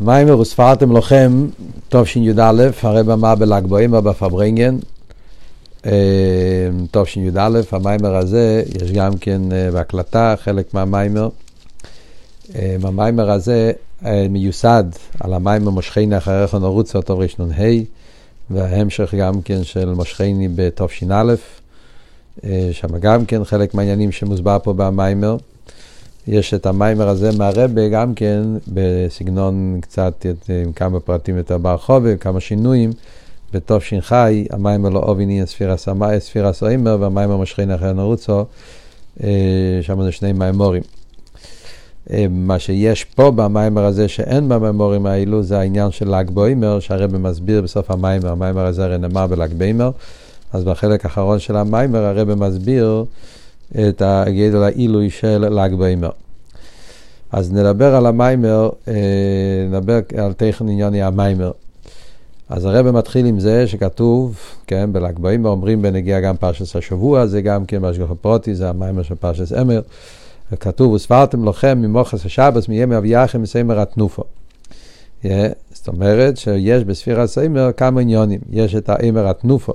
מיימר וספרתם לכם תשי"א, הרב אמר בל"ג בוימר בפברנגן, תשי"א, המיימר הזה, יש גם כן אה, בהקלטה, חלק מהמיימר. אה, המיימר הזה אה, מיוסד על המיימר מושכני אחריך נרוץ אותו רנ"ה, וההמשך גם כן של מושכני בתש"א, שם גם כן חלק מהעניינים שמוסבר פה במיימר. יש את המיימר הזה מהרבה גם כן בסגנון קצת עם כמה פרטים יותר ברחוב, כמה שינויים. בתש"ח, המיימר לא אוביני ספירה סוימר והמיימר משכין אחר נרוצו, אה, שם זה שני מיימורים. אה, מה שיש פה במיימר הזה שאין במיימורים האלו זה העניין של ל"ג בוימר שהרבא מסביר בסוף המיימר, המיימר הזה הרי נאמר בל"ג בוימר, אז בחלק האחרון של המיימר הרבא מסביר את גודל העילוי של ל"ג בעומר. אז נדבר על המאמר, אה, נדבר על תוכן ענייני המאמר. אז הרבי מתחיל עם זה שכתוב, כן, בל"ג בעומר אומרים בנוגע גם פרשת השבוע, זה גם כן בהשגחה פרטית, זה המאמר של פרשת אמור. כתוב, וספרתם לכם ממחרת השבת מיום הביאכם את עומר התנופה. Yeah, זאת אומרת שיש בספירת העומר כמה עניינים. יש את עומר התנופה.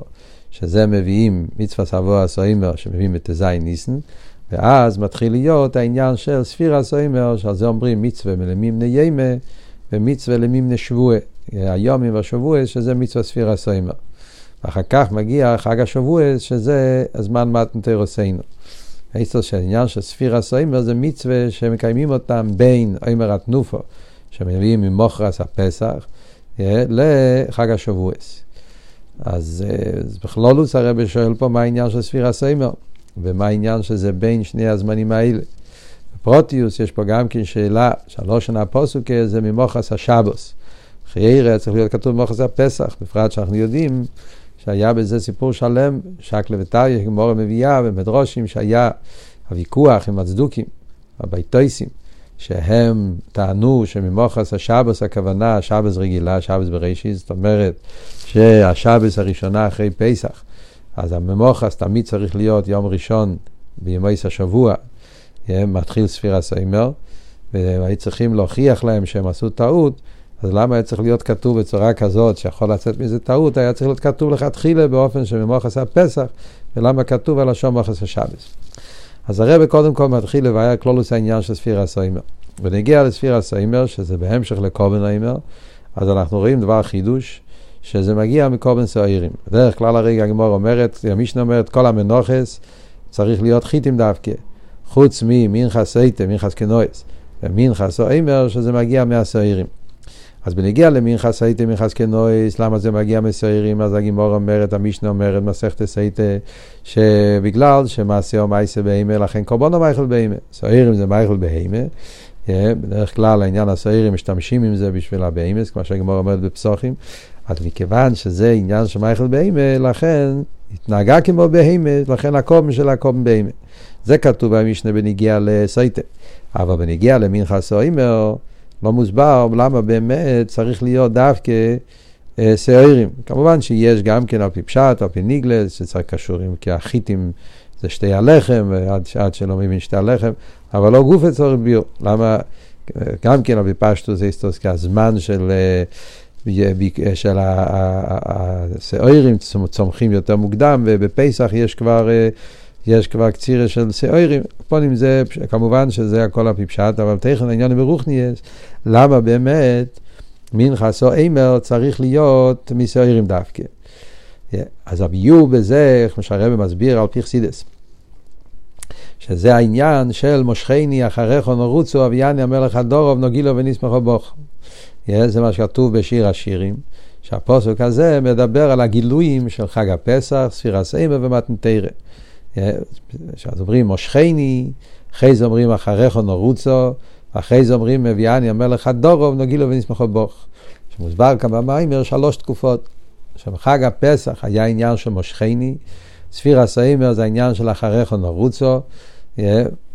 שזה מביאים מצווה סבוע סוימר, שמביאים את זין ניסן, ואז מתחיל להיות העניין של ספירה סוימר, שעל זה אומרים מצווה מלמים ניימה ומצווה למים נשבועה. היומים והשבוע, שזה מצווה ספירה סוימר. ואחר כך מגיע חג השבוע, שזה הזמן מתנתר עושינו. העצר של העניין של ספירה סוימר זה מצווה שמקיימים אותם בין עמר התנופו, שמביאים ממוכרס הפסח, אה, לחג השבועס. אז, אה, אז בכלולוס הרבי שואל פה מה העניין של ספירה סיימר, ומה העניין שזה בין שני הזמנים האלה. בפרוטיוס יש פה גם כן שאלה, שלוש שנה פוסוקה זה ממוחס השבוס. חיירה צריך להיות כתוב במוחס הפסח, בפרט שאנחנו יודעים שהיה בזה סיפור שלם, שקלה וטריה, גמורה מביאה, ומדרושים שהיה הוויכוח עם הצדוקים, הביתויסים. שהם טענו שממוחס השבוס הכוונה השבוס רגילה, שבוס בראשית, זאת אומרת שהשבוס הראשונה אחרי פסח, אז הממוחס תמיד צריך להיות יום ראשון בימי השבוע, מתחיל ספירה סיימר, והיו צריכים להוכיח להם שהם עשו טעות, אז למה היה צריך להיות כתוב בצורה כזאת שיכול לצאת מזה טעות? היה צריך להיות כתוב לכתחילה באופן שממוחס הפסח, ולמה כתוב על השום מוחס השבוס. אז הרב קודם כל מתחיל לבאר כלולוס העניין של ספירה סיימר. ונגיע לספירה סיימר, שזה בהמשך לקובן איימר, אז אנחנו רואים דבר חידוש, שזה מגיע מקובן סעירים. בדרך כלל הרגע הגמור אומרת, המשנה אומרת, כל המנוחס צריך להיות חיטים דווקא, חוץ ממינכה סייטה, מינכה סקנויס, ומינכה סעימר, שזה מגיע מהסעירים. אז בנגיע למינכה סייטה, מינכה סקנויס, למה זה מגיע מסעירים? אז הגימור אומרת, המשנה אומרת, מסכת סייטה, שבגלל שמעשה או מייסה בהימה, לכן קורבנו מייכל בהימה. סעירים זה מייכל בהימה. בדרך כלל העניין הסעירים משתמשים עם זה בשביל הבהימס, כמו שהגמור אומרת בפסוחים. אז מכיוון שזה עניין של מייכל בהימה, לכן התנהגה כמו בהימה, לכן הקום של הקום בהימה. זה כתוב במשנה בנגיע לסייטה. אבל בנגיע למינכה סוימר, לא מוסבר למה באמת צריך להיות דווקא אה, שעירים. כמובן שיש גם כן על פי פשט, על פי ניגלס, שצריך קשורים, כי החיטים זה שתי הלחם, ועד עד שלא מבין שתי הלחם, אבל לא גוף אצלו ביור. למה? גם כן על פי פשטו זה היסטוס כהזמן של... אה, של השעירים צומחים יותר מוקדם, ובפסח יש כבר אה, יש כבר קצירה של שעירים, פונים זה, כמובן שזה הכל על פי פשט, אבל תכן העניין ברוכניאס, למה באמת מנחס או צריך להיות משעירים דווקא. אז הביור בזה, כמו שהרבא מסביר על פי חסידס, שזה העניין של מושכני אחריך נרוצו אביאני המלך הדורוב נוגילו ונשמחו בוך. זה מה שכתוב בשיר השירים, שהפוסק הזה מדבר על הגילויים של חג הפסח, ספירה סיימה ומתנתרא. אז אומרים מושכני, אחרי זה אומרים אחריך נרוצו, אחרי זה אומרים מביאני המלך הדורוב נוגילו ונשמחו בוך. שמוסבר כאן במיימר שלוש תקופות. עכשיו חג הפסח היה עניין של מושכני, ספירה סיימר זה העניין של אחריך נרוצו,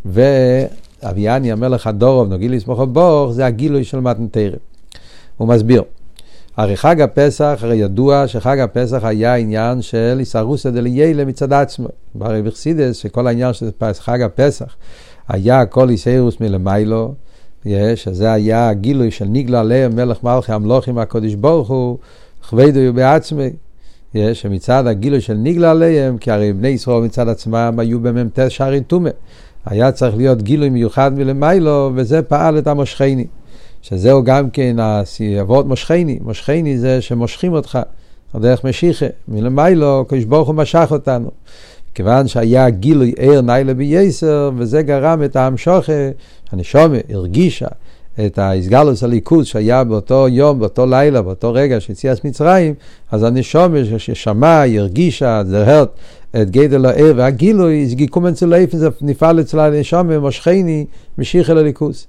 ואביאני המלך הדורוב נוגיל לסמוכו בוך זה הגילוי של מתנתרא. הוא מסביר. הרי חג הפסח, הרי ידוע שחג הפסח היה עניין של איסרוסא דליילה מצד עצמו. הרי בחסידס, שכל העניין של חג הפסח היה כל איסרוס מלמיילו, שזה היה הגילוי של ניגלה עליהם מלך מלכי המלוכים הקודש ברוך הוא, כבדו בעצמי. שמצד הגילוי של ניגלה עליהם, כי הרי בני ישראל מצד עצמם היו במ"ט שערי טומא. היה צריך להיות גילוי מיוחד מלמיילו, וזה פעל את המושכני. שזהו גם כן הסיבות מושכני. מושכני זה שמושכים אותך, על דרך משיחה. מלמיילו, קדוש ברוך הוא משך אותנו. כיוון שהיה גילוי ער ניילה בייסר, וזה גרם את ההמשוכה, הנשומה הרגישה את האיסגלוס הליכוז שהיה באותו יום, באותו לילה, באותו רגע שיציאת מצרים, אז הנשומה ששמע, הרגישה, זהרת את גדל הער והגילוי, גיקומן צולייפן, זה נפעל אצל הנשומה, מושכני, משיח אל הליכוז.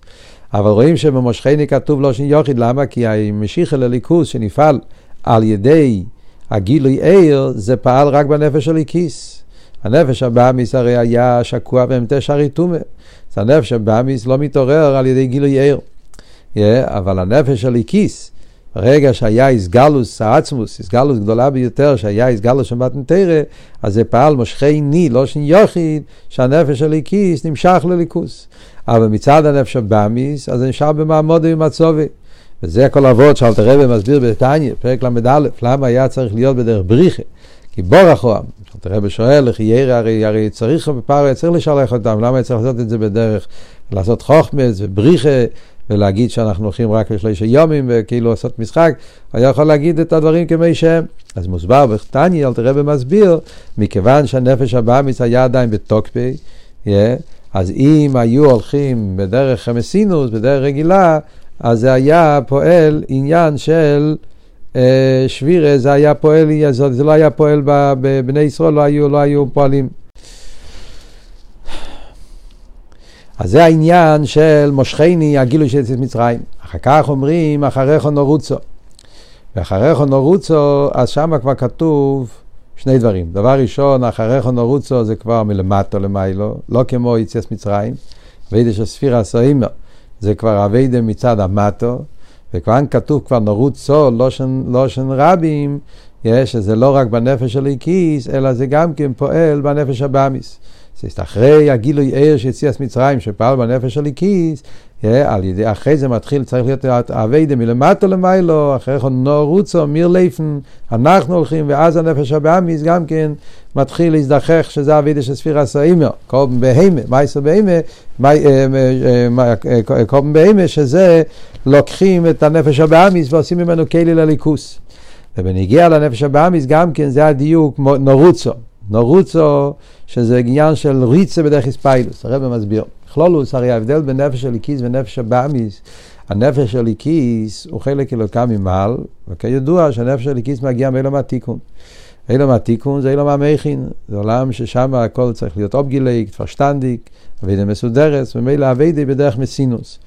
אבל רואים שבמושכני כתוב לא שני יוחיד, למה? כי המשיח אל הליכוז שנפעל על ידי הגילוי ער, זה פעל רק בנפש הליקיס. הנפש הבאמיס הרי היה שקוע במתש הריתומה. אז הנפש הבאמיס לא מתעורר על ידי גילוי ער. Yeah, אבל הנפש הליקיס, ברגע שהיה איסגלוס העצמוס, איסגלוס גדולה ביותר, שהיה איסגלוס של מתנתרא, אז זה פעל מושכי ני, לא שני יוחיד, שהנפש הליקיס נמשך לליכוס. אבל מצד הנפש הבאמיס, אז זה נשאר במעמוד ובמצובי. וזה הכל אבות שאלתר רבי מסביר בתניא, פרק ל"א, למה היה צריך להיות בדרך בריחה. כי בורח הוא, אלתר רבי שואל, איך ירא, הרי, הרי צריך בפרעה, צריך לשלח אותם, למה צריך לעשות את זה בדרך, לעשות חוכמס ובריחה, ולהגיד שאנחנו הולכים רק לשלישי יומים, וכאילו לעשות משחק, היה יכול להגיד את הדברים כמי שהם. אז מוסבר בתניא, אלתר רבי מסביר, מכיוון שהנפש הבאמיס היה עדיין בתוקפי, yeah, אז אם היו הולכים בדרך חמסינוס, בדרך רגילה, אז זה היה פועל עניין של אה, שבירה, זה היה פועל, זה, לא היה פועל בבני ישראל, לא היו, לא היו פועלים. אז זה העניין של מושכני, הגילוי של יציאת מצרים. אחר כך אומרים, אחריך נורוצו. ואחריך נורוצו, אז שם כבר כתוב שני דברים. דבר ראשון, אחריך נורוצו זה כבר מלמטו למיילו, לא כמו יציאת מצרים. וידע של ספירה סוימר, זה כבר אביידה מצד המטו. וכבר כתוב כבר נורוצו, לושן, לושן רבים, יש, שזה לא רק בנפש של איקיס, אלא זה גם כן פועל בנפש הבאמיס. אחרי הגילוי ער שיציאס מצרים שפעל בנפש של איקיס, על ידי, אחרי זה מתחיל, צריך להיות אביידה מלמטה למיילו, אחרי כן נורוצו, מיר ליפן, אנחנו הולכים, ואז הנפש הבאמיס גם כן מתחיל להזדחך, שזה אביידה של ספירה סאימר, קורבן בהימה, מייסר בהימה, קורבן בהימה, שזה לוקחים את הנפש הבאמיס ועושים ממנו כלי לליכוס. ובנגיע לנפש הבאמיס גם כן זה הדיוק נורוצו. נורוצו, שזה עניין של ריצה בדרך איספיילוס, הרב מסביר. כלולוס, הרי ההבדל בין נפש של איקיס ונפש הבאמיס, הנפש של איקיס הוא חלק אלוקה ממעל, וכידוע שהנפש של איקיס מגיע מאילום התיקון. אילום התיקון זה אילום המכין, זה עולם ששם הכל צריך להיות אובגילייק, פרשטנדיק, אבידה מסודרת, ומילא אבידה בדרך מסינוס.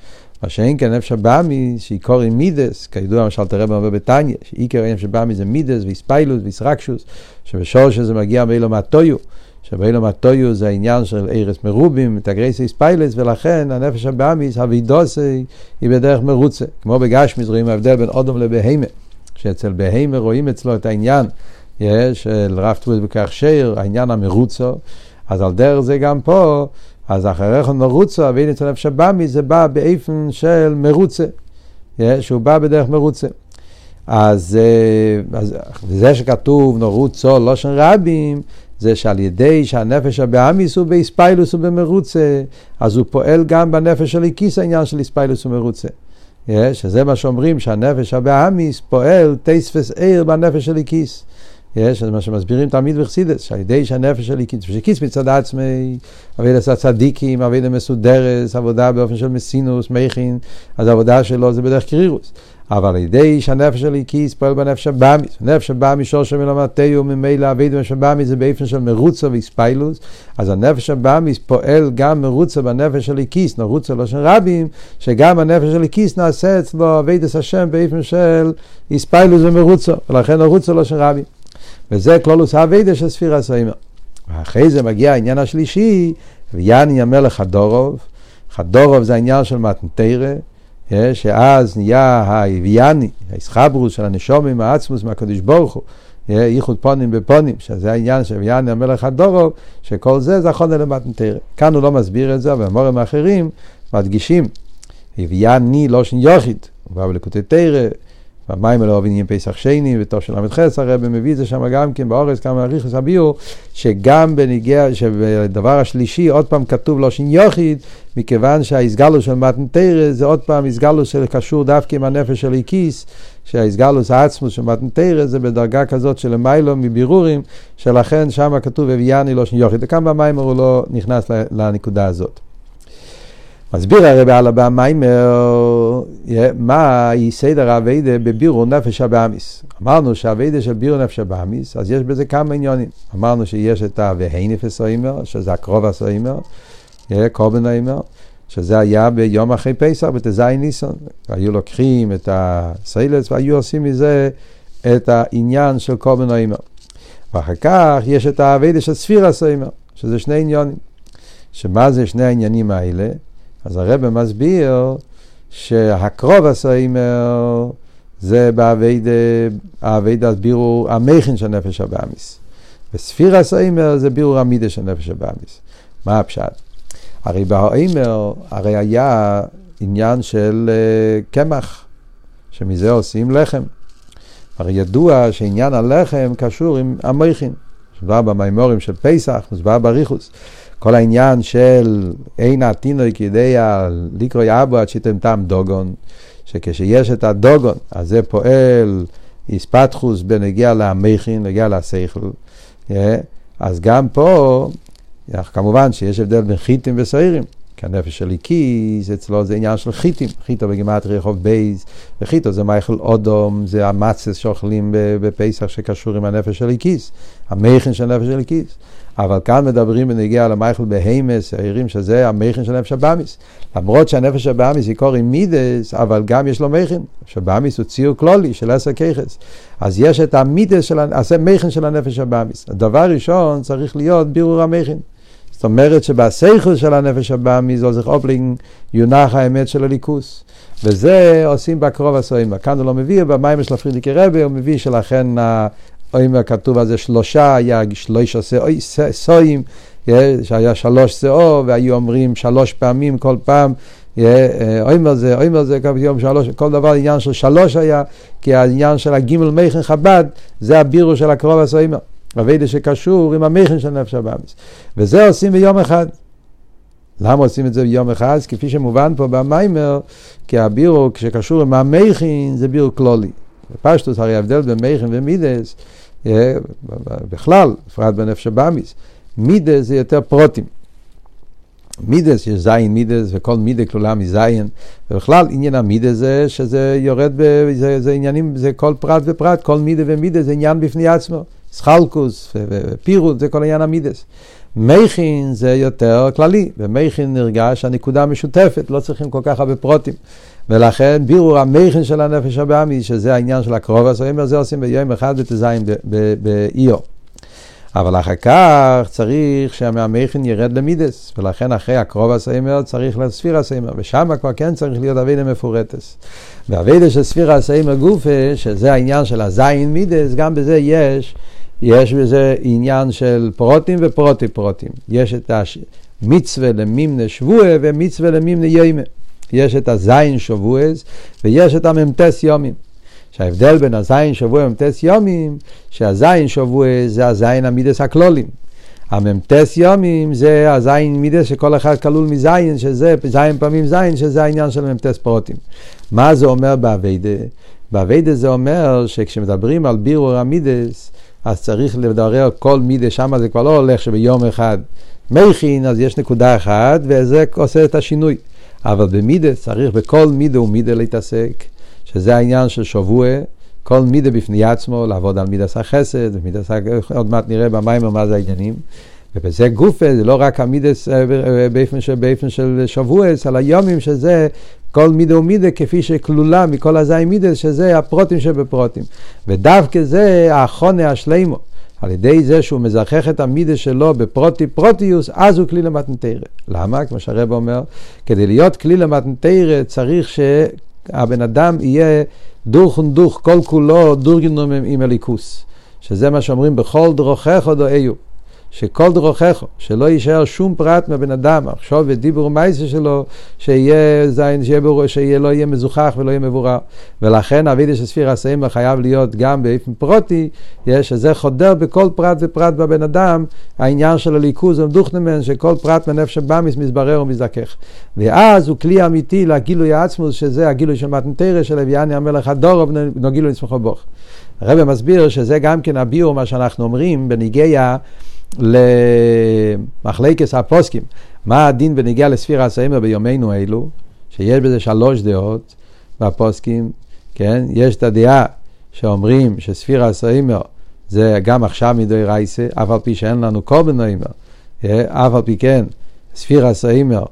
מה שאין כן נפש הבאמיס, שהיא קוראים מידס, כידוע למשל תראה במובן בתניא, שעיקר נפש הבאמיס זה מידס ואיספיילוס ואיסרקשוס, שבשור שזה מגיע מאילו מהטויו, שבאילו מהטויו זה העניין של ארץ מרובים, תגרייסי איספיילס, ולכן הנפש הבאמיס, הווידוסי, היא בדרך מרוצה. כמו בגשמיס רואים ההבדל בין אודום לבהמה, שאצל בהמה רואים אצלו את העניין של רב טבול בכך שיר, העניין המרוצו, אז על דרך זה גם פה, אז אחריך מרוצה, ואין אצל נפש הבאמי, זה בא באיפן של מרוצה, שהוא בא בדרך מרוצה. אז, אה, אז זה שכתוב נורוצו לושן רבים, זה שעל ידי שהנפש הבאמיס הוא באיספיילוס ובמרוצה, אז הוא פועל גם בנפש האלוקית העניין של התפעלות ומרוצה. שזה מה שאומרים, שהנפש הבהמית פועל תוספת אור בנפש של איקיס. יש, זה מה שמסבירים תמיד בחסידות, שעל ידי שהנפש האלוקית, שאלוקית מצד עצמה, עבודת הצדיקים, עבודה מסודרת, עבודה באופן של מתינות, מוחין, אז העבודה שלו זה בדרך קרירות. אבל על ידי שהנפש האלוקית פועל בנפש הבהמית, נפש הבהמית שורשה מעולם התוהו ממילא העבודה בנפש הבהמית זה באופן של מרוצה והתפעלות, אז הנפש הבאמיס פועל גם מרוצה בנפש שלי כיס, נרוצה לא של רבים, שגם הנפש שלי כיס נעשה אצלו אבידס השם באופן של איספיילוס ומרוצה, ולכן נרוצה לא של רבים. וזה כלולוס האביידה של ספירה סיימר. ואחרי זה מגיע העניין השלישי, ויאני המלך חדורוב. חדורוב זה העניין של מתנתרא, אה, שאז נהיה האביאני, האיסחברוס של הנשומים, העצמוס מהקדוש ברוך הוא, אה, ייחוד פונים בפונים, שזה העניין של ויאני המלך חדורוב, שכל זה החונה למתנתרא. כאן הוא לא מסביר את זה, אבל המורים האחרים מדגישים הביאני לא שן יוחיד, הוא בא בלקוטי תרא, במים אלו עניין פסח שני, בתור של ל"ח הרב מביא את זה שם גם כן באורס, כמה אריכוס הביאו, שגם בניגיע, שבדבר השלישי עוד פעם כתוב לא שין יוחיד, מכיוון שהאיסגלוס של מתן תרא זה עוד פעם איסגלוס שקשור דווקא עם הנפש של איקיס, שהאיסגלוס העצמוס של מתן תרא זה בדרגה כזאת של מיילו מבירורים, שלכן שם כתוב אביאני לא שין יוחיד, וכאן במים הוא לא נכנס לנקודה הזאת. מסביר הרב על הבא מיימר, מה היא סדר האביידה בבירו נפש הבאמיס. אמרנו שהאביידה של בירו נפש הבאמיס, אז יש בזה כמה עניונים. אמרנו שיש את ה"והינפס האימר", שזה הקרוב הסאימר, קורבן האימר, שזה היה ביום אחרי פסח, בט"ז ניסון. היו לוקחים את הסיילס והיו עושים מזה את העניין של קורבן האימר. ואחר כך יש את האביידה של ספיר הסאימר, שזה שני עניונים. שמה זה שני העניינים האלה? אז הרב מסביר שהקרוב הסוימר זה באביידה בירור המכין של נפש הבאמיס. וספיר הסוימר זה בירור המידה של נפש הבאמיס. מה הפשט? הרי באימר הרי היה עניין של uh, קמח, שמזה עושים לחם. הרי ידוע שעניין הלחם קשור עם המכין. מוסבר במימורים של פסח, מוסבר בריחוס. כל העניין של אין עתינוי כדי לקרוא אבו עד שיתם טעם דוגון, שכשיש את הדוגון, אז זה פועל איספתחוס בנגיע למכין, נגיע לשכל. אז גם פה, כמובן שיש הבדל בין חיטים וסעירים. כי הנפש האלוקית, אצלו זה עניין של חיטים, חיטה בגימטריא כ"ב, וחיטה זה מאכל אדם, זה המצות שאוכלים בפסח שקשור עם הנפש האלוקית, המוחין של הנפש האלוקית. אבל כאן מדברים בנגיע למייכל בהימס, העירים שזה המכין של נפש הבאמיס. למרות שהנפש הבהמית עיקרה מידות, אבל גם יש לו מוחין. שהבהמית הוא ציור כללי של עשר כוחות. אז יש את המידס של, המכין של הנפש הבאמיס. הדבר ראשון צריך להיות בירור המכין. זאת אומרת שבסייכל של הנפש הבאמיס, זו זכר אופלינג, יונח האמת של הליכוס. וזה עושים בקרוב הסוימה. כאן הוא לא מביא, במים של הפרידיקי רבי הוא מביא שלכן אומר כתוב על זה שלושה, היה שלושה סויים, שהיה שלוש שאור, והיו אומרים שלוש פעמים כל פעם, אומר זה, אומר זה, יום שלוש, כל דבר עניין של שלוש היה, כי העניין של הגימל מכן חב"ד, זה הבירו של הקרוב הסוימה. אביידה שקשור עם המכן של נפש הבאמיס. וזה עושים ביום אחד. למה עושים את זה ביום אחד? כפי שמובן פה במיימר, כי הבירו שקשור עם המכין זה בירו כלולי. בפשטוס הרי ההבדל בין מכין ומידס, אה, בכלל, בפרט בנפש הבאמיס, מידס זה יותר פרוטים. מידס, יש זין מידס, וכל מידה כלולה מזין, ובכלל עניין המידות זה שזה יורד, ב, זה, זה עניינים, זה כל פרט ופרט, כל מידה ומידה זה עניין בפני עצמו. התחלקות ופירוט, זה כל עניין המידות. מוחין זה יותר כללי, במוחין נרגש הנקודה המשותפת, לא צריכים כל כך הרבה פרטים. ולכן בירור המוחין של הנפש הבהמית, שזה העניין של הקרבן העומר, זה עושים ביום אחד בט"ז באיו. אבל אחר כך צריך שהמוחין ירד למידות, ולכן אחרי הקרבן העומר צריך לספירת העומר, ושם כבר כן צריך להיות עבודה מפורטת. ואבידה של ספיר הסיימר גופה, שזה העניין של הזין מידס, גם בזה יש יש בזה עניין של פרוטים ופרוטי פרוטים. יש את המצווה למימנה שבועה ומצווה למימנה יוימה. יש את הזין שבועס ויש את הממתס יומים. שההבדל בין הזין שבוע וממתס יומים, שהזין שבוע זה הזין המידס הכלולים. הממתס יומים זה הזין מידס שכל אחד כלול מזין, שזה זין פעמים זין, שזה העניין של ממתס פרוטים. מה זה אומר באביידה? באביידה זה אומר שכשמדברים על בירור המידס, אז צריך לברר כל מידה, שם זה כבר לא הולך שביום אחד מכין, אז יש נקודה אחת, וזה עושה את השינוי. אבל במידה צריך בכל מידה ומידה להתעסק, שזה העניין של שבוע, כל מידה בפני עצמו, לעבוד על מידס החסד, ומידס, עוד מעט נראה במים מה זה העניינים. ובזה גופה, זה לא רק המידס אה, אה, באופן של, באופן של שבועס, על היומים שזה כל מידה ומידה כפי שכלולה מכל הזין מידה, שזה הפרוטים שבפרוטים. ודווקא זה החונה השלימו. על ידי זה שהוא מזכח את המידה שלו בפרוטי פרוטיוס, אז הוא כלי למתנתרא. למה? כמו שהרב אומר, כדי להיות כלי למתנתרא צריך שהבן אדם יהיה דוך ונדוך כל כולו דורגנום עם הליכוס. שזה מה שאומרים בכל דרוכך עוד דואיו. שכל דרוכך, שלא יישאר שום פרט מהבן אדם, עכשיו ודיבור ומייסה שלו, שיהיה זין, שיהיה, בור, שיהיה לא יהיה מזוכח ולא יהיה מבורר. ולכן אבידה של ספיר הסיימה חייב להיות גם באופן פרוטי, שזה חודר בכל פרט ופרט בבן אדם, העניין של הליכוז ומדוכנמן, שכל פרט מהנפש הבאמיס מתברר ומזדכך. ואז הוא כלי אמיתי לגילוי העצמוס, שזה הגילוי של מתנתרא של אביאני המלך הדורוב, נוגילו לצמחו בוך. הרב מסביר שזה גם כן הביאור, מה שאנחנו אומרים, בניגיה למחלקס הפוסקים. מה הדין בנוגע לספירת העומר בימינו אלו? שיש בזה שלוש דעות בפוסקים, כן? יש את הדעה שאומרים שספירת העומר זה גם עכשיו מדאורייתא, אף על פי שאין לנו קורבן עומר, אף על פי כן, ספירת העומר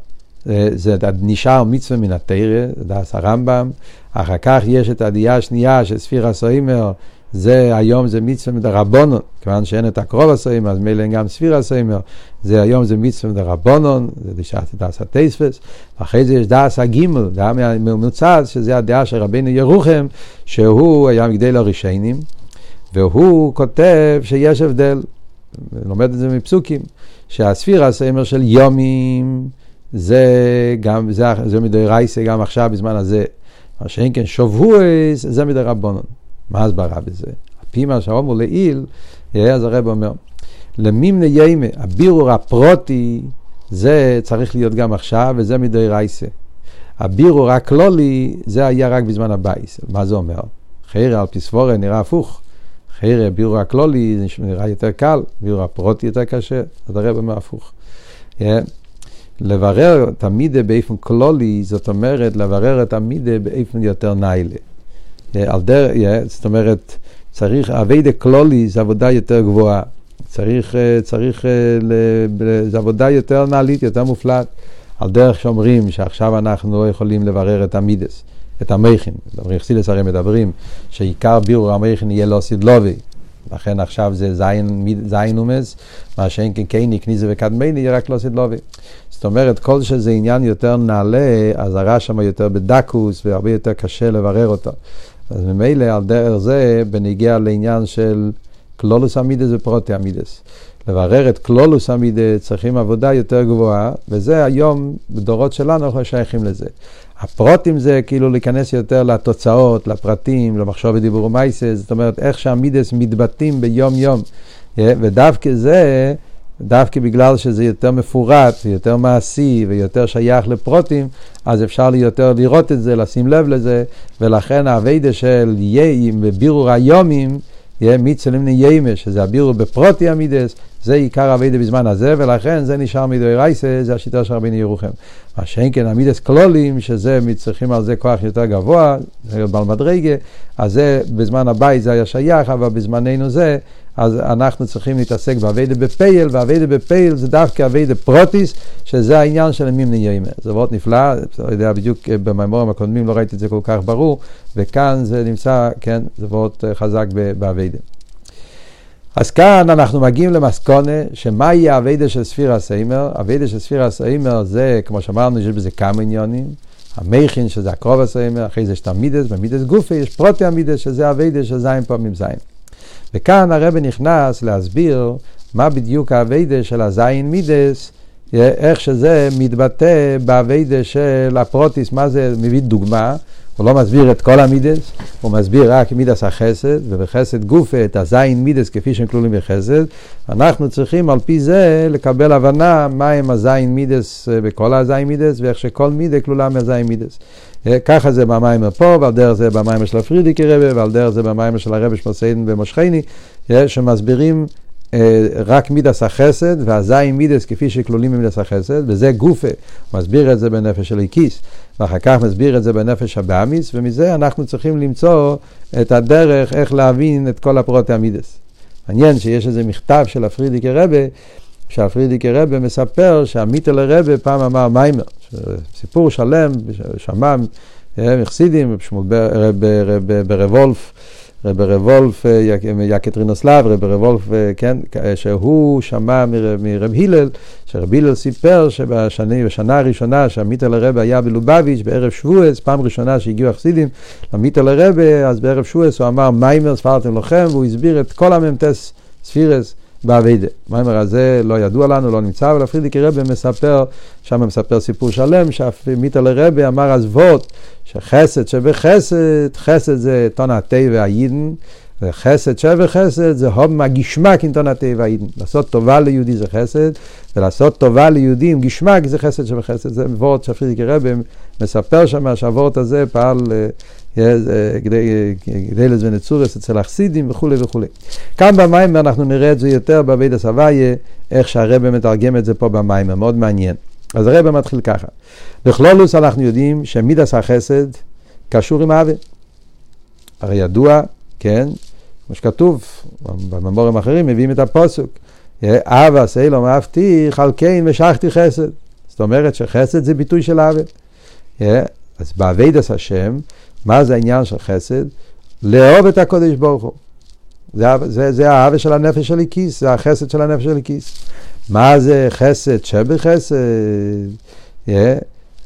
זה נשאר מצווה מן התורה, זה דעת הרמב"ם, אחר כך יש את הדעה השנייה של ספירת העומר זה היום זה מצווה מדרבנן, כיוון שאין את הקרבן העומר, אז ממילא אין גם ספירת העומר, זה היום זה מצווה מדרבנון, זה דשת דס הטייספס, ואחרי זה יש דס הגימל, דעה ממוצעת, שזה הדעה של רבינו ירוחם, שהוא היה מגדל הרישיינים, והוא כותב שיש הבדל, לומד את זה מפסוקים, שהספיר הסיימר של יומים, זה גם, זה, זה מדי רייסה גם עכשיו בזמן הזה, מה שאין כן שבועס, זה מדי רבונון. מה הסברה בזה? לפי מה שאומר לעיל, אז הרבי אומר, למימני יומי, הבירור הפרטי, זה צריך להיות גם עכשיו, וזה מדאורייתא. הבירור הכללי, זה היה רק בזמן הבית. מה זה אומר? לכאורה על פי סברה נראה הפוך. לכאורה, הבירור הכללי, זה נראה יותר קל, בירור הפרטי יותר קשה, אז הרבי אומר הפוך. יא. לברר את באופן כללי, זאת אומרת, לברר את באופן יותר ניילה. על דר, זאת אומרת, צריך, אביידה קלולי זה עבודה יותר גבוהה. צריך, צריך, זה עבודה יותר נעלית, יותר מופלט. על דרך שאומרים שעכשיו אנחנו לא יכולים לברר את המידס, את המכין. מדברים, חסידס הרי מדברים שעיקר בירור המכין יהיה לא סידלובי. לכן עכשיו זה זין, זין אומס, מה שאין כקייני, כניזה וקדמני, יהיה רק לא סידלובי. זאת אומרת, כל שזה עניין יותר נעלה, אז הרע שם יותר בדקוס והרבה יותר קשה לברר אותו. אז ממילא על דרך זה, בניגיע לעניין של קלולוס אמידס ופרוטי אמידס. לברר את קלולוס אמידס צריכים עבודה יותר גבוהה, וזה היום, בדורות שלנו, אנחנו שייכים לזה. הפרוטים זה כאילו להיכנס יותר לתוצאות, לפרטים, למחשוב ודיבור ומייסס, זאת אומרת, איך שהמידס מתבטאים ביום-יום. ודווקא זה, דווקא בגלל שזה יותר מפורט, יותר מעשי ויותר שייך לפרוטים, אז אפשר לי יותר לראות את זה, לשים לב לזה, ולכן האביידה של יאים בבירור היומים, יהיה מיצלם ניימה, שזה הבירור בפרוטי המידס, זה עיקר אביידה בזמן הזה, ולכן זה נשאר מידוי רייסה, זה השיטה של רבינו ירוחם. מה שאין כן המידס קלולים, שזה צריכים על זה כוח יותר גבוה, זה בעל מדרגה, אז זה בזמן הבית זה היה שייך, אבל בזמננו זה, אז אנחנו צריכים להתעסק בעבודה בפועל, ועבודה בפועל זה דווקא עבודה פרטית, שזה העניין של המימני יומי. זה מאוד נפלא, אני יודע בדיוק במאמרים הקודמים לא ראיתי את זה כל כך ברור, וכאן זה נמצא, כן, זה מאוד חזק בעבודה. אז כאן אנחנו מגיעים למסקנה, שמה יהיה העבודה של ספירת העומר? העבודה של ספירת העומר זה, כמו שאמרנו, יש בזה כמה עניינים. המוחין, שזה הקרבן העומר, אחרי זה יש את המידות, במידות גופא יש פרטי המידות, שזה העבודה של זין פעמים זין. וכאן הרבי נכנס להסביר מה בדיוק העבודה של הזין מידות, איך שזה מתבטא בעבודה הפרטית, מה זה, מביא דוגמה, הוא לא מסביר את כל המידות, הוא מסביר רק מידת החסד, ובחסד גופא את הזין מידות כפי שהם כלולים בחסד. אנחנו צריכים על פי זה לקבל הבנה מהם הזין מידות בכל הזין מידות, ואיך שכל מידה כלולה מהזין מידות. ככה זה במיימר פה, ועל דרך זה במיימר של הפרידיקי רבה, ועל דרך זה במיימר של הרבי שמסיידן ומושכני, שמסבירים רק מידס החסד, והזין מידס כפי שכלולים במידס החסד, וזה גופה, הוא מסביר את זה בנפש של איקיס, ואחר כך מסביר את זה בנפש הבאמיס, ומזה אנחנו צריכים למצוא את הדרך איך להבין את כל הפרוטי המידס. מעניין שיש איזה מכתב של הפרידיקי רבה, שהפרידיקי רבה מספר שהמיטל רבה פעם אמר מיימר, סיפור שלם, שמע מחסידים, ברבולף, רב רבולף יקטרינוסלב, רב רבולף, כן, שהוא שמע מרב הלל, שרב הלל סיפר שבשנה הראשונה שהמיטל הרבה היה בלובביץ' בערב שבועס, פעם ראשונה שהגיעו החסידים למיטל הרבה, אז בערב שבועס הוא אמר מיימר ספרתם לוחם, והוא הסביר את כל המ"טס ספירס, באביידה. המיימר הזה לא ידוע לנו, לא נמצא, אבל הפרידיקי רבי מספר, שם מספר סיפור שלם, שאף מיטה לרבי אמר אז וורט, שחסד שבחסד, חסד זה התה והיידן, וחסד שווה חסד זה הום הגשמק עם התה והיידן. לעשות טובה ליהודי זה חסד, ולעשות טובה ליהודי עם גשמק זה חסד שווה חסד. זה וורט שהפרידיקי רבי מספר שם שהוורט הזה פעל גדלת ונצורס אצל החסידים וכולי וכולי. כאן במים אנחנו נראה את זה יותר בבית הסבייה, איך שהרבא מתרגם את זה פה במים, מאוד מעניין. אז הרבא מתחיל ככה. בכלולוס אנחנו יודעים שמידס החסד קשור עם אבי. הרי ידוע, כן, כמו שכתוב, בממורים אחרים מביאים את הפוסוק. אבא סיילום אהבתי חלקיין ושכתי חסד. זאת אומרת שחסד זה ביטוי של אבי. אז באביידס השם, מה זה העניין של חסד? לאהוב את הקודש ברוך הוא. זה, זה, זה האהבה של הנפש של הכיס, זה החסד של הנפש של הכיס. מה זה חסד שבחסד? Yeah,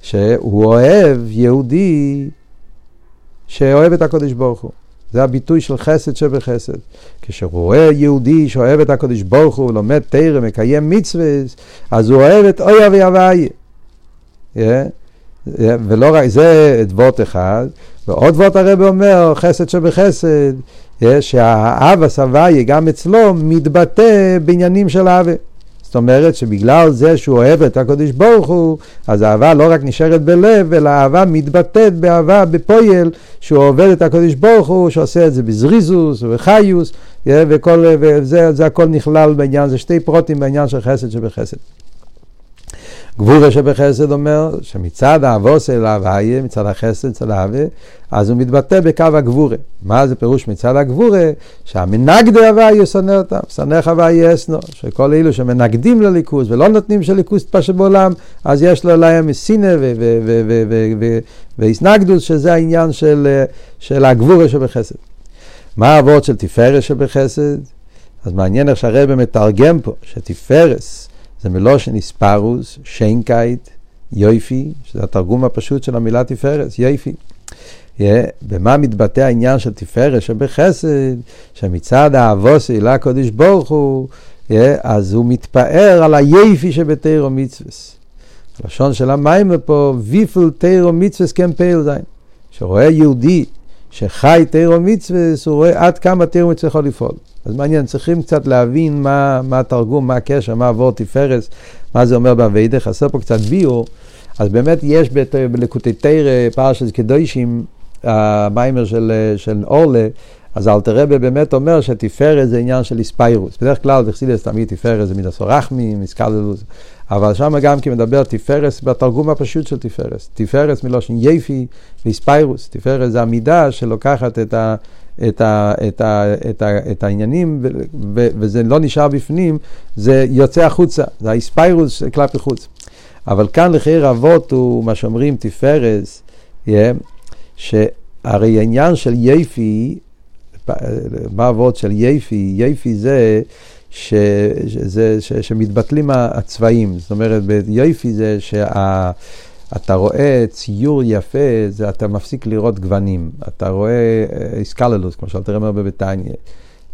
שהוא אוהב יהודי שאוהב את הקודש ברוך הוא. זה הביטוי של חסד שבחסד. כשהוא רואה יהודי שאוהב את הקודש ברוך הוא, לומד תרא, מקיים מצווה, אז הוא אוהב את אויה ויהוויה. Yeah. ולא רק זה דבort אחד, ועוד דבort הרב אומר, חסד שבחסד, שהאב הסבייה גם אצלו מתבטא בעניינים של האווה. זאת אומרת שבגלל זה שהוא אוהב את הקדוש ברוך הוא, אז האהבה לא רק נשארת בלב, אלא האהבה מתבטאת באהבה, בפועל, שהוא עובד את הקדוש ברוך הוא, שעושה את זה בזריזוס ובחיוס, וכל, וזה הכל נכלל בעניין, זה שתי פרוטים בעניין של חסד שבחסד. גבורה שבחסד אומר שמצד האבוס אל ההוויה, מצד החסד, מצד ההווה, אז הוא מתבטא בקו הגבורה. מה זה פירוש מצד הגבורה? שהמנגדי הוויה שונא אותם, שנאך הוויה אסנו, שכל אלו שמנגדים לליכוז ולא נותנים שליכוז תפשט בעולם, אז יש לו להם סינא והסנגדוס, שזה העניין של, של הגבורה שבחסד. מה האבות של תפארת שבחסד? אז מעניין איך שהרבי מתרגם פה, שתפארת זה מלשון התפארות, שיינקייט, יופי, שזה התרגום הפשוט של המילה תפארת, יופי. יא, במה מתבטא העניין של תפארת שבחסד, שמצד אהבתו לקודש ברוך הוא, יא, אז הוא מתפאר על היופי שבתורה ומצוות. הלשון של המים פה, ויפל תירו כן פייל זין. שרואה יהודי שחי תירו מצווס, הוא רואה עד כמה תירו מצווס יכול לפעול. אז מעניין, צריכים קצת להבין מה, מה התרגום, מה הקשר, מה עבור תפארס, מה זה אומר באביידה, חסר פה קצת ביור. אז באמת יש בלקוטי תרא, פרשת קדושים, המיימר של, של אורלה, אז אלתר רבי באמת אומר שתפארת זה עניין של איספיירוס. בדרך כלל בחסידס תמיד תפארת זה מידס רחמי, מסקללוס, אבל שם גם כי מדבר תפארת בתרגום הפשוט של תפארת. תפארת מלושן יפי ואיספיירוס. תפארת זה המידה שלוקחת את ה... את, ה, את, ה, את, ה, את העניינים ו, ו, וזה לא נשאר בפנים, זה יוצא החוצה, זה האיספיירוס כלפי חוץ. אבל כאן לחייר אבות הוא מה שאומרים תפארס, yeah, שהרי העניין של יפי, מה אבות של יפי? יפי זה ש, שזה, ש, שמתבטלים הצבעים, זאת אומרת ביפי זה שה... אתה רואה ציור יפה, זה אתה מפסיק לראות גוונים. אתה רואה איסקללוס, כמו שאתה אומר בביתניה.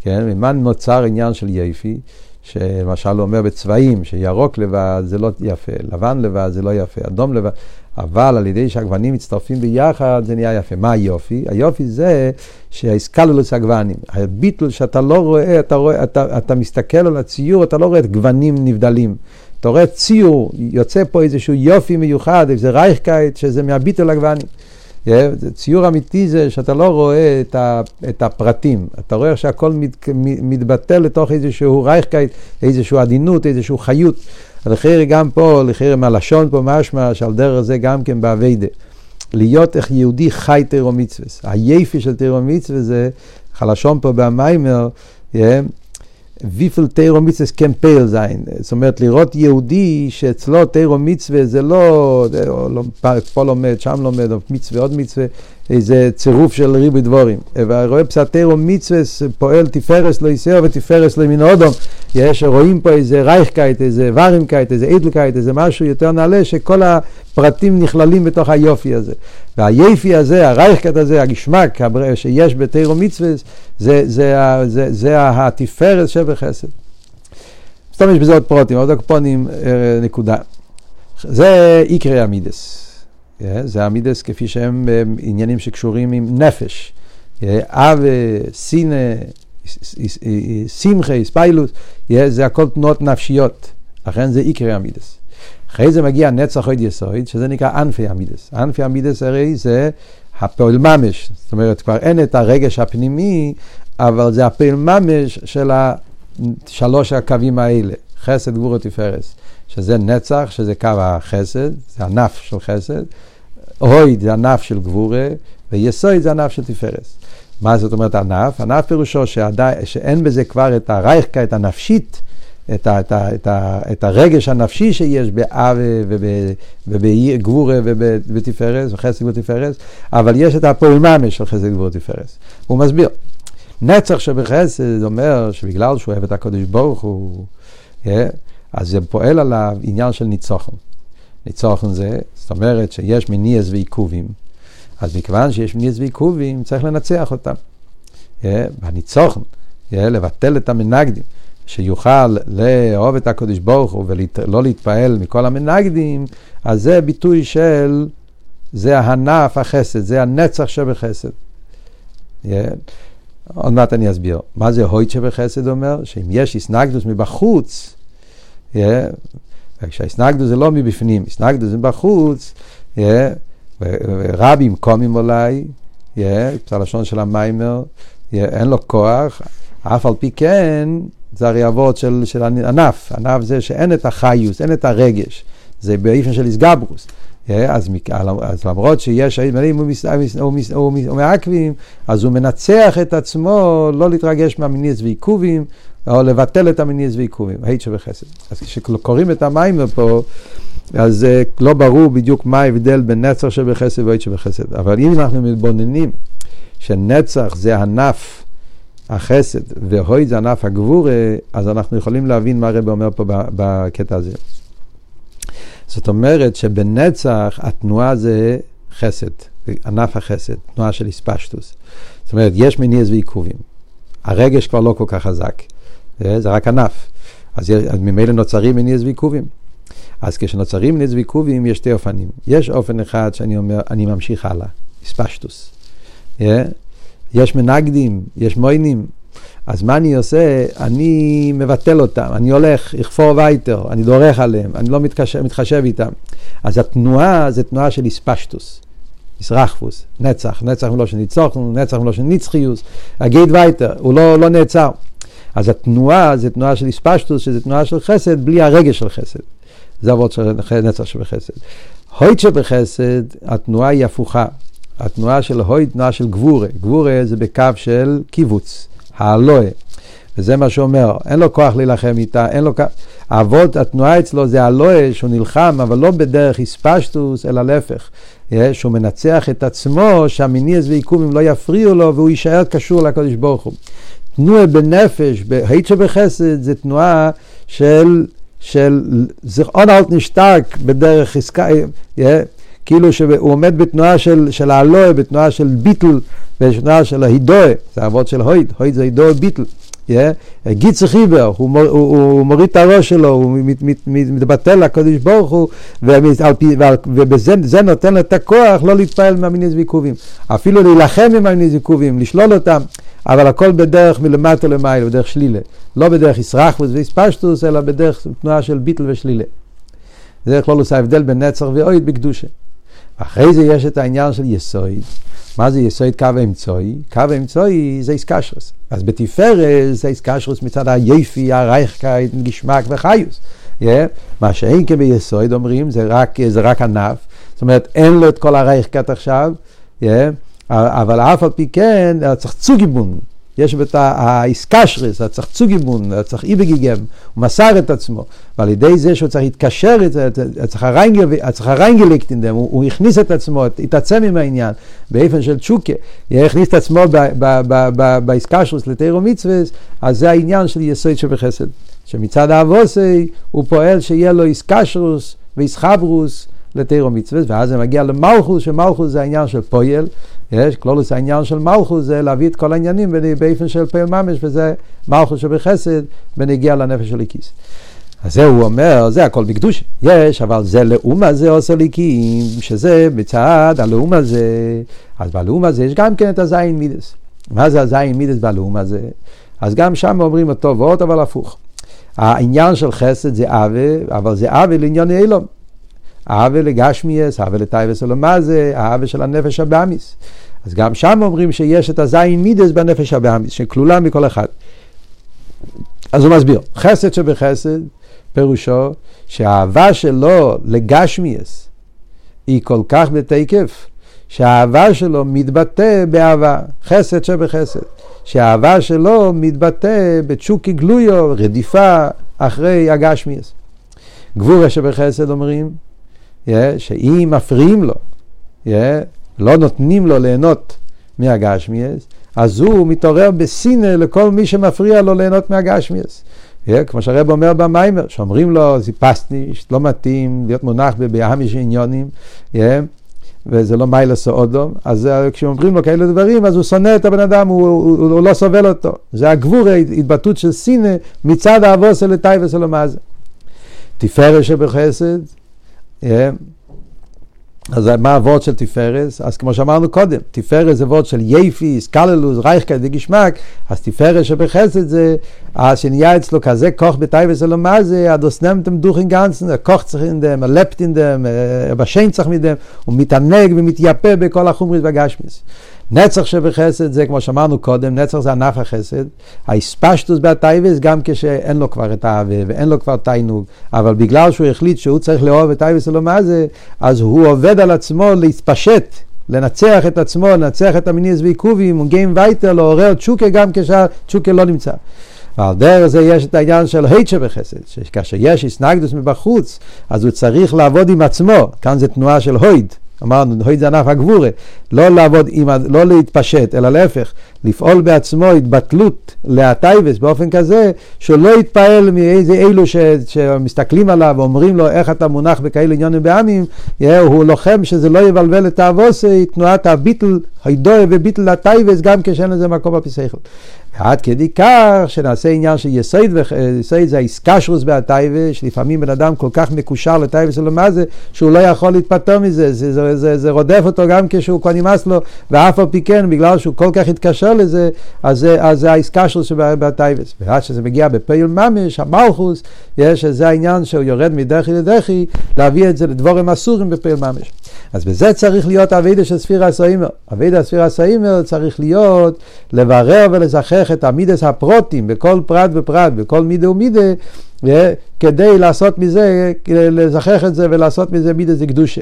כן? ממה נוצר עניין של יפי? שלמשל הוא אומר בצבעים, שירוק לבד זה לא יפה, לבן לבד זה לא יפה, אדום לבד, אבל על ידי שהגוונים מצטרפים ביחד זה נהיה יפה. מה היופי? היופי זה שהאיסקללוס הגוונים. הביטול שאתה לא רואה, אתה, רואה אתה, אתה מסתכל על הציור, אתה לא רואה את גוונים נבדלים. אתה רואה ציור, יוצא פה איזשהו יופי מיוחד, איזה רייכקייט, שזה מהביטול הגוונים. ציור אמיתי זה שאתה לא רואה את, ה, את הפרטים, אתה רואה שהכל מת, מתבטא לתוך איזשהו רייכקייט, איזשהו עדינות, איזשהו חיות. לכן גם פה, לכן מהלשון פה משמע שעל דרך זה גם כן בעבודה. להיות איך יהודי חי תורה ומצוות. היופי של תורה ומצוות זה, הלשון פה במאמר, ויפל תירו מצווה כן פייל זין. זאת אומרת, לראות יהודי שאצלו תורה ומצוות זה לא, לא פה לומד, שם לומד, מצווה, עוד מצווה, איזה צירוף של ריבוי דברים. ורואה שתורה ומצוות פועל תפארת לעושיה ותפארת לו מן האדם. יש, רואים פה איזה רייכקייט, איזה ווארימקייט, איזה איידלקייט, איזה משהו יותר נעלה, שכל הפרטים נכללים בתוך היופי הזה. והיופי הזה, הרייכקייט הזה, הגעשמאק שיש בתירו מצווה, זה, זה, זה, זה, זה התפארס שבחסד. משתמש בזה עוד פרוטים, עוד הקופונים נקודה. זה עיקרי המידס. זה המידס כפי שהם עניינים שקשורים עם נפש. אבה, סינא, שמחה, ספיילוס, זה הכל תנועות נפשיות. לכן זה עיקרי המידס. אחרי זה מגיע נצח עוד יסוד, שזה נקרא ענפי המידס. ענפי המידס הרי זה הפועל ממש. זאת אומרת, כבר אין את הרגש הפנימי, אבל זה הפועל ממש של שלוש הקווים האלה, חסד, גבור ותפארס. שזה נצח, שזה קו החסד, זה ענף של חסד, אויד זה ענף של גבורה, ויסוד זה ענף של תפארס. מה זאת אומרת ענף? ענף פירושו שעדי, שאין בזה כבר את הרייכקה, הנפשית, את, ה, את, ה, את, ה, את הרגש הנפשי שיש באב ובגבורה ובתפארס, וחסד ותפארס, אבל יש את הפועל ממש של חסד גבורה ותפארס. הוא מסביר. נצח שבחסד אומר שבגלל שהוא אוהב את הקודש ברוך הוא, אה, אז זה פועל עליו עניין של ניצוחן. ניצוחן זה, זאת אומרת שיש מניעס ועיכובים, אז מכיוון שיש מניעס ועיכובים, צריך לנצח אותם. אה, בניצוחן, אה, לבטל את המנגדים. שיוכל לאהוב את הקודש ברוך הוא ולא להתפעל מכל המנגדים, אז זה ביטוי של, זה ההנף החסד, זה הנצח שבחסד. Yeah. עוד מעט אני אסביר. מה זה הויט שבחסד אומר? שאם יש איסנגדוס מבחוץ, yeah, כשהאיסנגדוס זה לא מבפנים, איסנגדוס זה בחוץ, ורבים קומים אולי, yeah, לשון של המיימר, אין לו כוח, אף על פי כן, זה הרי אבות של, של ענף, ענף זה שאין את החיוס, אין את הרגש, זה באיפן של איסגברוס. אז, אז למרות שיש מלאים ומעכבים, אז הוא מנצח את עצמו לא להתרגש מהמיניס ועיכובים, או לבטל את המיניס ועיכובים, היית שבחסד. אז כשקוראים את המים פה, אז לא ברור בדיוק מה ההבדל בין נצח שבחסד והיית שבחסד. אבל אם אנחנו מתבוננים שנצח זה ענף החסד והוי זה ענף הגבורה, אז אנחנו יכולים להבין מה הרב אומר פה בקטע הזה. זאת אומרת שבנצח התנועה זה חסד, ענף החסד, תנועה של איספשטוס. זאת אומרת, יש מניעס ועיכובים. הרגש כבר לא כל כך חזק, זה רק ענף. אז, אז ממילא נוצרים מניעס ועיכובים. אז כשנוצרים מניעס ועיכובים יש שתי אופנים. יש אופן אחד שאני אומר, אני ממשיך הלאה, איספשטוס. יש מנגדים, יש מוינים, אז מה אני עושה? אני מבטל אותם, אני הולך, אכפור וייטר, אני דורך עליהם, אני לא מתחשב, מתחשב איתם. אז התנועה זה תנועה של איספשטוס, איסרחפוס, נצח, נצח מלושן ניצוחנו, נצח מלושן נצחיוס, הגייט וייטר, הוא לא, לא נעצר. אז התנועה זה תנועה של איספשטוס, שזה תנועה של חסד, בלי הרגש של חסד. זה אבות של נצח שבחסד. הויט שבחסד, התנועה היא הפוכה. התנועה של הויט, תנועה של גבורה. גבורה זה בקו של קיבוץ. האלוה. וזה מה שאומר, אין לו כוח להילחם איתה, אין לו כוח... אבות, התנועה אצלו זה אלוה שהוא נלחם, אבל לא בדרך איספשטוס, אלא להפך. שהוא מנצח את עצמו, שהמיניאס ועיכובים לא יפריעו לו, והוא יישאר קשור לקדוש ברוך הוא. תנועה בנפש, בהיט שבחסד, זה תנועה של, של זיכרון אלט נשתק בדרך עסקה, כאילו שהוא עומד בתנועה של, של האלוה, בתנועה של ביטל, בתנועה של ההידואה, זה אבות של הויד, הויד זה הידואה ביטל. גיצר חיבר, הוא, מור, הוא, הוא מוריד את הראש שלו, הוא מת, מת, מת, מתבטל לקדוש ברוך הוא, ובזה נותן לו את הכוח לא להתפעל מהמיניס ועיכובים. אפילו להילחם עם המיניס ועיכובים, לשלול אותם, אבל הכל בדרך מלמטה למעלה, בדרך שלילה. לא בדרך ישרחבוס ויספשטוס, אלא בדרך תנועה של ביטל ושלילה. זה כלול עושה הבדל בין נצח ואויד בקדושה. אחרי זה יש את העניין של יסוד. מה זה יסוד קו האמצעי? קו האמצעי זה איסקשרוס. אז בתפארת זה איסקשרוס מצד היפי, הרייכקייט, גשמק וחיוס. Yeah. מה שאין כביסוד אומרים זה רק, זה רק ענף. זאת אומרת אין לו את כל הרייכקייט עכשיו. Yeah. אבל אף על פי כן צריך צוגיבון. יש את האיסקשרס, צוגיבון, צריך איבגיגם, הוא מסר את עצמו, ועל ידי זה שהוא צריך להתקשר, צריך הריינגליקטינדם, הוא הכניס את עצמו, התעצם עם העניין, באופן של צ'וקה, הכניס את עצמו באיסקשרס לתירו מצווה, אז זה העניין של יסוד שבחסד, שמצד האבוסי הוא פועל שיהיה לו איסקשרוס ואיסחברוס לתירו מצווה, ואז זה מגיע למלכוס, שמלכוס זה העניין של פועל, יש, כלולוס העניין של מלכוס זה להביא את כל העניינים באופן של פועל ממש, וזה מלכוס שבחסד בנגיע לנפש של הכיס. אז זה הוא אומר, זה הכל בקדוש. יש, אבל זה לאום הזה עושה ליקים, שזה מצד הלאום הזה. אז בלאום הזה יש גם כן את הזין מידס. מה זה הזין מידס בלאום הזה? אז גם שם אומרים אותו ועוד, אבל הפוך. העניין של חסד זה עוול, אבל זה עוול לעניין אילום. עוול לגשמיאס, עוול לטייבס ולמזה, העוול של הנפש הבאמיס. אז גם שם אומרים שיש את הזין מידס בנפש הבאמיס, שכלולה מכל אחד. אז הוא מסביר, חסד שבחסד, פירושו שהאהבה שלו לגשמיאס היא כל כך בתקף, שהאהבה שלו מתבטא באהבה, חסד שבחסד. שהאהבה שלו מתבטא בתשוקי גלויו, רדיפה אחרי הגשמיאס. גבורה שבחסד אומרים, yeah, שאם מפריעים לו, yeah, לא נותנים לו ליהנות מהגשמיאס, אז הוא מתעורר בסינר לכל מי שמפריע לו ליהנות מהגשמיאס. Yeah, כמו שהרב אומר במיימר, שאומרים לו, זיפסניש, לא מתאים להיות מונח בהמיש עניונים, yeah, וזה לא מיילס או אודום, אז כשאומרים לו כאלה דברים, אז הוא שונא את הבן אדם, הוא, הוא, הוא, הוא לא סובל אותו. זה הגבור, התבטאות של סינא מצד האבוסה לטייבס אלומזה. תפארת שבחסד, אז מה הוורד של תפארס? אז כמו שאמרנו קודם, תפארס זה וורד של יפיס, קללוס, רייכקייט וגשמק, אז תפארס שבחסד זה, אז שנהיה אצלו כזה כוח בטייבס אלו מה זה, הדוסנמתם דוכן גנצן, הכוח צריך אינדם, הלפט אינדם, בשן צריך מדם, הוא מתענג ומתייפה בכל החומרית והגשמיס. נצח שבחסד זה כמו שאמרנו קודם, נצח זה ענף החסד. האספשטוס בהטייבס גם כשאין לו כבר את האהבה ואין לו כבר תיינוג, אבל בגלל שהוא החליט שהוא צריך לאהוב את טייבס אלו מה זה, אז הוא עובד על עצמו להתפשט. לנצח את עצמו, לנצח את המיניס ועיכובים, הוא גיים וייטר, לעורר תשוקה גם כשהתשוקה לא נמצא. ועל דרך זה יש את העניין של היט שבחסד, שכאשר יש איסנגדוס מבחוץ, אז הוא צריך לעבוד עם עצמו, כאן זה תנועה של הויד, אמרנו, הויד זה ענף הגבורה, לא לעבוד, עם, לא להתפשט, אלא להפך, לפעול בעצמו התבטלות להטייבס באופן כזה, שהוא לא יתפעל מאיזה אלו ש, שמסתכלים עליו ואומרים לו איך אתה מונח בכאלה עניונים בעמים, הוא לוחם שזה לא יבלבל את האבוסי, תנועת הביטל, הידוי וביטל הטייבס, גם כשאין לזה מקום שכל. עד כדי כך שנעשה עניין של יסוד, ויסוד זה האיסקשרוס בהטייבה, שלפעמים בן אדם כל כך מקושר לטייבה שלו מה זה, שהוא לא יכול להתפטר מזה, זה, זה, זה, זה רודף אותו גם כשהוא כבר נמאס לו, ואף על פי כן, בגלל שהוא כל כך התקשר לזה, אז זה, האיסקשרוס שבהטייבס. ועד שזה מגיע בפעיל ממש, המלכוס, יש, זה העניין שהוא יורד מדחי לדחי, להביא את זה לדבורים אסורים בפעיל ממש. אז בזה צריך להיות אבידה של ספירה סאימר. אבידה ספירה סאימר צריך להיות לברר ולזכח את המידס הפרוטים בכל פרט ופרט, בכל מידה ומידה, כדי לעשות מזה, לזכח את זה ולעשות מזה מידס קדושה.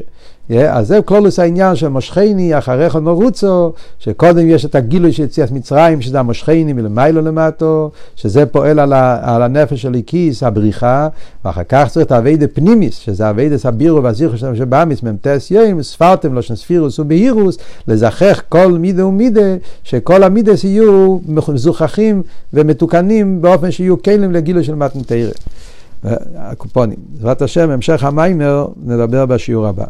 אז זה כלולוס העניין של מושכני, אחריך נורוצו, שקודם יש את הגילוי של יציאת מצרים, שזה המושכני מלמיילו למטו, שזה פועל על, ה, על הנפש של איקיס, הבריחה, ואחר כך צריך את האביידה פנימיס, שזה אביידס הבירו והזיכו שלנו שבאמיס, מ"טס יום, ספרתם לו של ספירוס ובהירוס, לזכח כל מידה ומידה, שכל המידס יהיו מזוכחים ומתוקנים באופן שיהיו כלים לגילוי של מתנתרא. הקופונים. בעזרת השם, המשך המיימר נדבר בשיעור הבא.